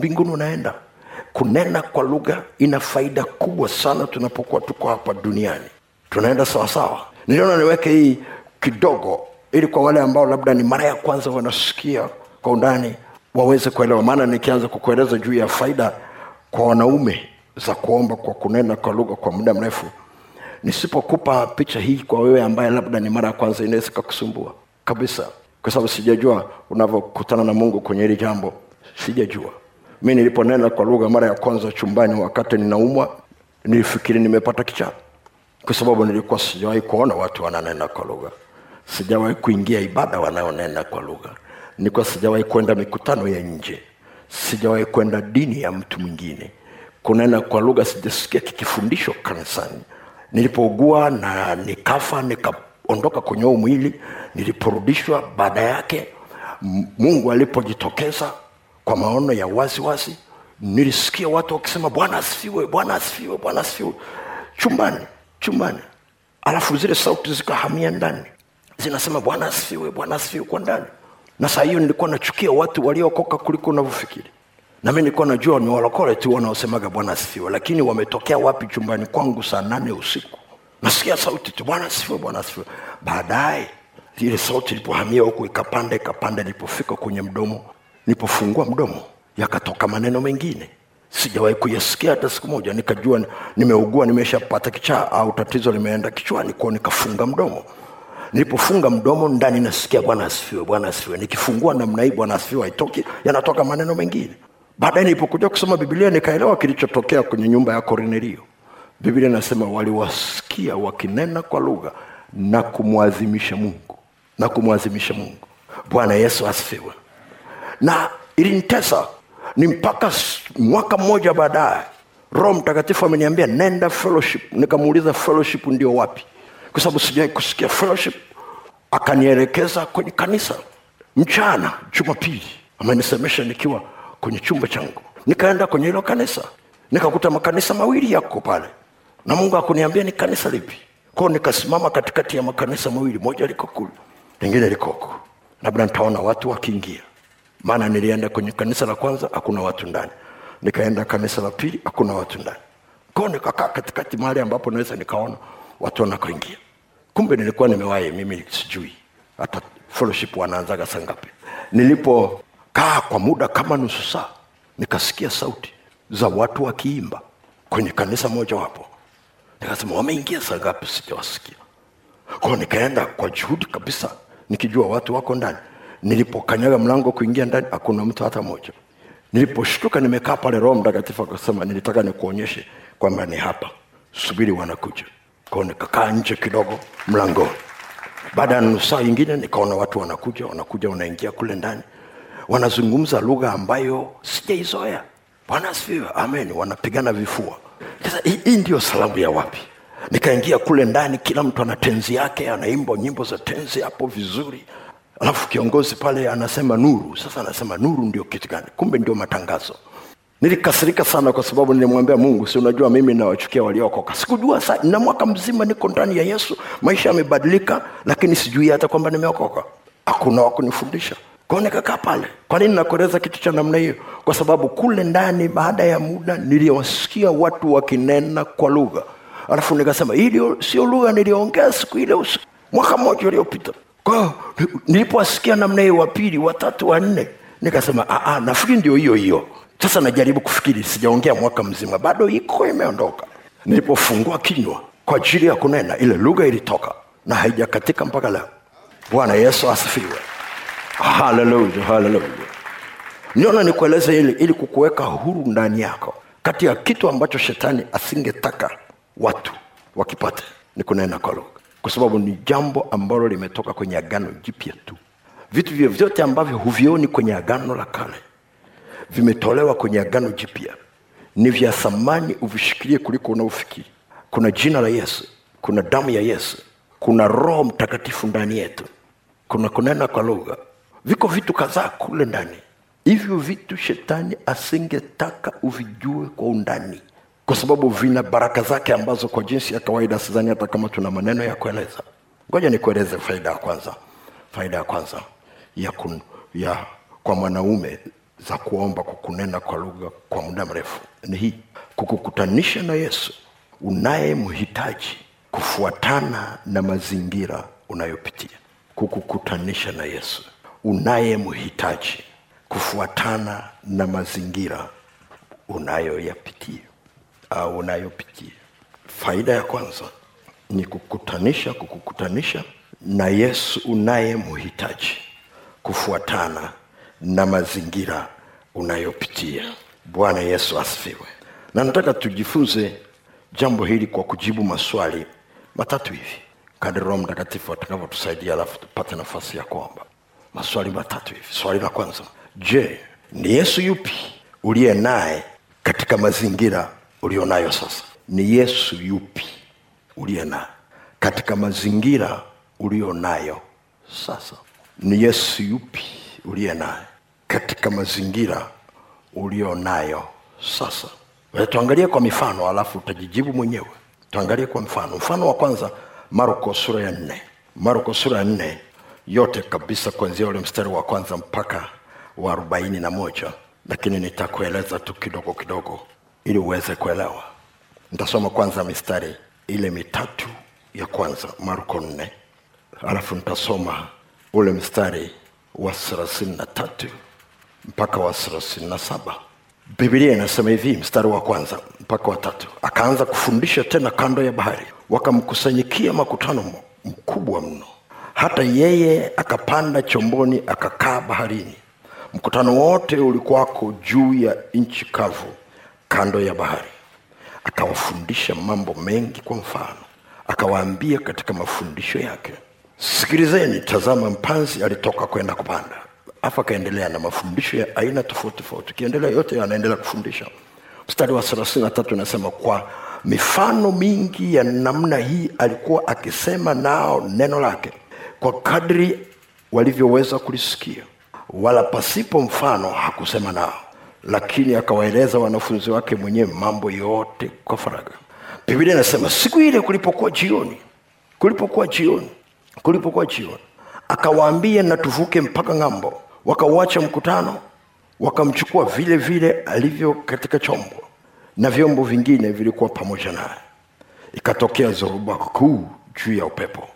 mbinguni unaenda. Kunena kwa lugha ina faida kubwa sana tunapokuwa tuko hapa duniani. Tunaenda sawasawa niliona niweke hii kidogo ili kwa wale ambao labda ni mara ya kwanza wanasikia kwa undani waweze kuelewa. Maana nikianza kukueleza juu ya faida kwa wanaume za kuomba kwa kunena kwa lugha kwa muda mrefu nisipokupa picha hii kwa wewe ambaye labda ni mara ya kwanza inaweza kakusumbua kabisa. Kwa sababu sijajua unavyokutana na mungu kwenye hili jambo sijajua mi niliponena kwa lugha mara ya kwanza chumbani wakati ninaumwa nilifikiri nimepata kichaa. Kwa sababu nilikuwa sijawahi kuona watu wananena kwa lugha. Sijawahi kuingia ibada wanaonena kwa lugha. Nilikuwa sijawahi kwenda mikutano ya nje. Sijawahi kwenda dini ya mtu mwingine. Kunena kwa lugha sijasikia kikifundishwa kanisani. Nilipougua na nikafa nikaondoka kwenye huu mwili niliporudishwa baada yake mungu alipojitokeza kwa maono ya wazi wazi nilisikia watu wakisema bwana asifiwe bwana asifiwe bwana asifiwe. Chumbani chumbani. Alafu zile sauti zikahamia ndani. Zinasema bwana asifiwe bwana asifiwe kwa ndani. Na saa hiyo nilikuwa nachukia watu waliokoka kuliko unavyofikiri. Na mi nilikuwa najua ni walokole tu wanaosemaga bwana asifiwe. Lakini wametokea wapi chumbani kwangu saa nane usiku? Nasikia sauti tu bwana asifiwe bwana asifiwe. Baadaye ile sauti ilipohamia huku ikapanda ikapanda ilipofika kwenye mdomo nilipofungua mdomo yakatoka maneno mengine. Sijawahi kuyasikia hata siku moja. Nikajua nimeugua nimeshapata kichaa au tatizo limeenda kichwani kwao nikafunga mdomo. Nilipofunga mdomo ndani nasikia bwana asifiwe bwana asifiwe. Nikifungua namna hii bwana asifiwe haitoki yanatoka maneno mengine. Baadaye nilipokuja kusoma biblia nikaelewa kilichotokea kwenye nyumba ya kornelio. Biblia inasema waliwasikia wakinena kwa lugha na kumwadhimisha mungu na kumwadhimisha mungu. Bwana yesu asifiwe na ilinitesa ni mpaka mwaka mmoja baadaye roho mtakatifu ameniambia nenda fellowship. Nikamuuliza fellowship ndio wapi? Kwa sababu sijawai kusikia fellowship. Akanielekeza kwenye kanisa. Mchana jumapili amenisemesha nikiwa kwenye chumba changu. Nikaenda kwenye hilo kanisa. Nikakuta makanisa mawili yako pale. Na mungu akuniambia ni kanisa lipi? Kwao nikasimama katikati ya makanisa mawili. Moja liko kule lingine likoko labda nitaona watu wakiingia maana nilienda kwenye kanisa la kwanza hakuna watu ndani. Nikaenda kanisa la pili hakuna watu ndani. Kwao nikakaa katikati mahali ambapo naweza nikaona watu wanakoingia. Kumbe nilikuwa nimewahi mimi sijui. Hata fellowship wanaanzaga sangapi nilipokaa kwa muda kama nusu saa nikasikia sauti za watu wakiimba kwenye kanisa moja wapo. Nikasema wameingia sangapi sijawasikia. Kwao nikaenda kwa juhudi kabisa nikijua watu wako ndani nilipokanyaga mlango kuingia ndani hakuna mtu hata moja niliposhtuka nimekaa pale roho mtakatifu akasema nilitaka nikuonyeshe kwamba ni hapa. Subiri wanakuja. Kwao nikakaa nje kidogo mlangoni. Baada ya nusu ingine nikaona watu wanakuja wanakuja wanaingia kule ndani. Wanazungumza lugha ambayo sijaizoea. Bwana asifiwe amen. Wanapigana vifua. Sasa hii ndio salamu ya wapi? Nikaingia kule ndani kila mtu ana tenzi yake anaimba nyimbo za tenzi hapo vizuri alafu kiongozi pale anasema nuru. Sasa anasema nuru ndio kitu gani? Kumbe ndio matangazo. Nilikasirika sana kwa sababu nilimwambia mungu si unajua mimi nawachukia waliokoka sikujua sa na mwaka mzima niko ndani ya yesu. Maisha yamebadilika lakini sijui hata kwamba nimeokoka. Hakuna wakunifundisha kwao nikakaa pale. Kwa nini nakueleza kitu cha namna hiyo? Kwa sababu kule ndani baada ya muda niliwasikia watu wakinena kwa lugha. Alafu nikasema hili sio lugha niliongea siku ile mwaka mmoja uliopita kwa hiyo namna hiyo wapili watatu wanne nikasema "Ah, ah, nafikiri ndio hiyo hiyo. Sasa najaribu kufikiri sijaongea mwaka mzima bado iko imeondoka. Nilipofungua kinywa kwa ajili ya kunena ile lugha ilitoka na haijakatika mpaka leo. Bwana yesu asifiwe. Haleluya haleluya niona nikueleze ili ili kukuweka huru ndani yako kati ya kitu ambacho shetani asingetaka watu wakipate ni kunena kwa lugha kwa sababu ni jambo ambalo limetoka kwenye agano jipya tu. Vitu vyovyote ambavyo huvioni kwenye agano la kale vimetolewa kwenye agano jipya. Ni vya thamani uvishikilie kuliko unaofikiri. Kuna jina la yesu kuna damu ya yesu kuna roho mtakatifu ndani yetu kuna kunena kwa lugha. Viko vitu kadhaa kule ndani. Hivyo vitu shetani asingetaka uvijue kwa undani kwa sababu vina baraka zake ambazo kwa jinsi ya kawaida sidhani hata kama tuna maneno ya kueleza. Ngoja nikueleze faida ya kwanza. Faida ya kwanza ya, kun, ya kwa mwanaume za kuomba kukunena kwa lugha kwa muda mrefu ni hii. Kukukutanisha na yesu unayemhitaji kufuatana na mazingira unayopitia. Kukukutanisha na yesu unayemhitaji kufuatana na mazingira unayoyapitia au unayopitia. Faida ya kwanza ni kukutanisha kukukutanisha na yesu unayemhitaji kufuatana na mazingira unayopitia. Bwana yesu asifiwe. Na nataka tujifunze jambo hili kwa kujibu maswali matatu hivi. Kadri mtakatifu atakavyotusaidia alafu tupate nafasi ya kuomba. Maswali matatu hivi. Swali la kwanza. Je ni yesu yupi uliye naye katika mazingira ulionayo sasa. Ni yesu yupi uliye nayo katika mazingira ulionayo sasa? Ni yesu yupi uliye naye katika mazingira ulionayo sasa? Wewe tuangalie kwa mifano alafu utajijibu mwenyewe. Tuangalie kwa mfano. Mfano wa kwanza marko sura ya nne. Marko sura ya nne yote kabisa kuanzia ule mstari wa kwanza mpaka wa arobaini na moja. Lakini nitakueleza tu kidogo kidogo ili uweze kuelewa. Nitasoma kwanza mistari ile mitatu ya kwanza marko nne. Alafu nitasoma ule mstari wa thelathini na tatu mpaka wa thelathini na saba. Bibilia inasema hivi mstari wa kwanza mpaka wa tatu. Akaanza kufundisha tena kando ya bahari. Wakamkusanyikia makutano mkubwa mno. Hata yeye akapanda chomboni akakaa baharini. Mkutano wote ulikuwako juu ya nchi kavu kando ya bahari. Akawafundisha mambo mengi kwa mfano. Akawaambia katika mafundisho yake sikilizeni tazama mpanzi alitoka kwenda kupanda. Afu akaendelea na mafundisho ya aina tofauti tofauti. Ukiendelea yote anaendelea kufundisha. Mstari wa thelathini na tatu unasema kwa mifano mingi ya namna hii alikuwa akisema nao neno lake kwa kadri walivyoweza kulisikia. Wala pasipo mfano hakusema nao lakini akawaeleza wanafunzi wake mwenyewe mambo yote kwa faraga biblia inasema siku ile kulipokuwa jioni kulipokuwa jioni kulipokuwa jioni akawaambia na tuvuke mpaka ng'ambo. Wakauacha mkutano wakamchukua vile vile alivyo katika chombo na vyombo vingine vilikuwa pamoja naye. Ikatokea zoruba kuu juu ya upepo.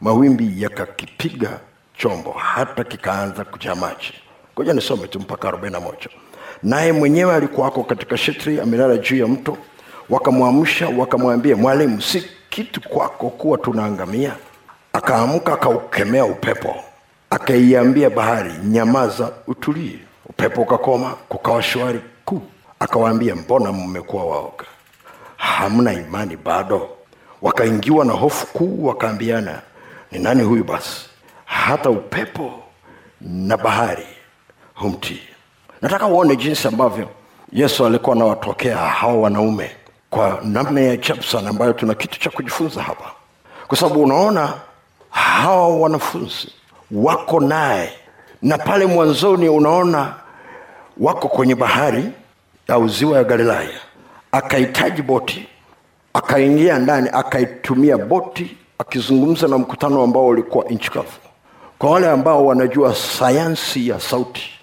Mawimbi yakakipiga chombo hata kikaanza kujaa maji. Ngoja nisome tu mpaka 41 naye mwenyewe alikuwako katika shetri amelala juu ya mto. Wakamwamsha wakamwambia mwalimu si kitu kwako kuwa tunaangamia? Akaamka akaukemea upepo. Akaiambia bahari nyamaza utulie. Upepo ukakoma kukawa shwari kuu. Akawaambia mbona mmekuwa waoga? Hamna imani bado. Wakaingiwa na hofu kuu wakaambiana ni nani huyu basi? Hata upepo na bahari humtii nataka uone jinsi ambavyo yesu alikuwa anawatokea hawa wanaume kwa namna ya sana ambayo tuna kitu cha kujifunza hapa. Kwa sababu unaona hawa wanafunzi wako naye na pale mwanzoni unaona wako kwenye bahari au ziwa ya galilaya. Akahitaji boti akaingia ndani akaitumia boti akizungumza na mkutano ambao ulikuwa nchi kavu. Kwa wale ambao wanajua sayansi ya sauti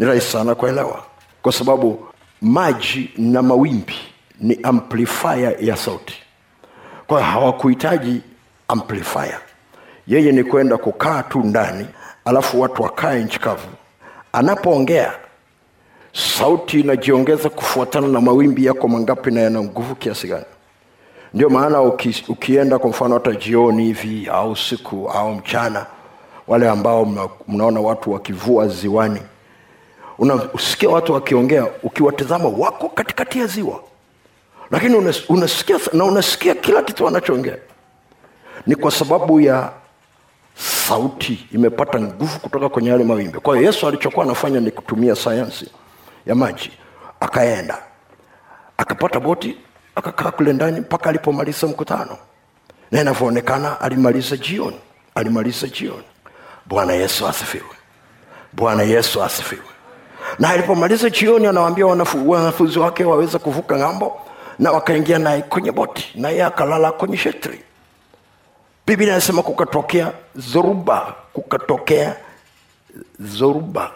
ni rahisi sana kuelewa. Kwa sababu maji na mawimbi ni amplifier ya sauti. Kwa hawakuhitaji amplifier. Yeye ni kwenda kukaa tu ndani alafu watu wakae nchi kavu. Anapoongea sauti inajiongeza kufuatana na mawimbi yako mangapi na yana nguvu kiasi gani. Ndio maana uki, ukienda kwa mfano hata jioni hivi au siku au mchana wale ambao mna, mnaona watu wakivua ziwani unasikia watu wakiongea ukiwatazama wako katikati ya ziwa. Lakini unasikia na unasikia kila kitu wanachoongea. Ni kwa sababu ya sauti imepata nguvu kutoka kwenye yale mawimbi. Kwa hiyo yesu alichokuwa anafanya ni kutumia sayansi ya maji akaenda akapata boti akakaa kule ndani mpaka alipomaliza mkutano. Na inavyoonekana alimaliza jioni alimaliza jioni. Bwana yesu asifiwe. Bwana yesu asifiwe na alipomaliza chioni anawaambia wanafu, wanafunzi wake waweze kuvuka ng'ambo na wakaingia naye kwenye boti na yeye akalala kwenye shetri. Biblia inasema kukatokea zoruba kukatokea zoruba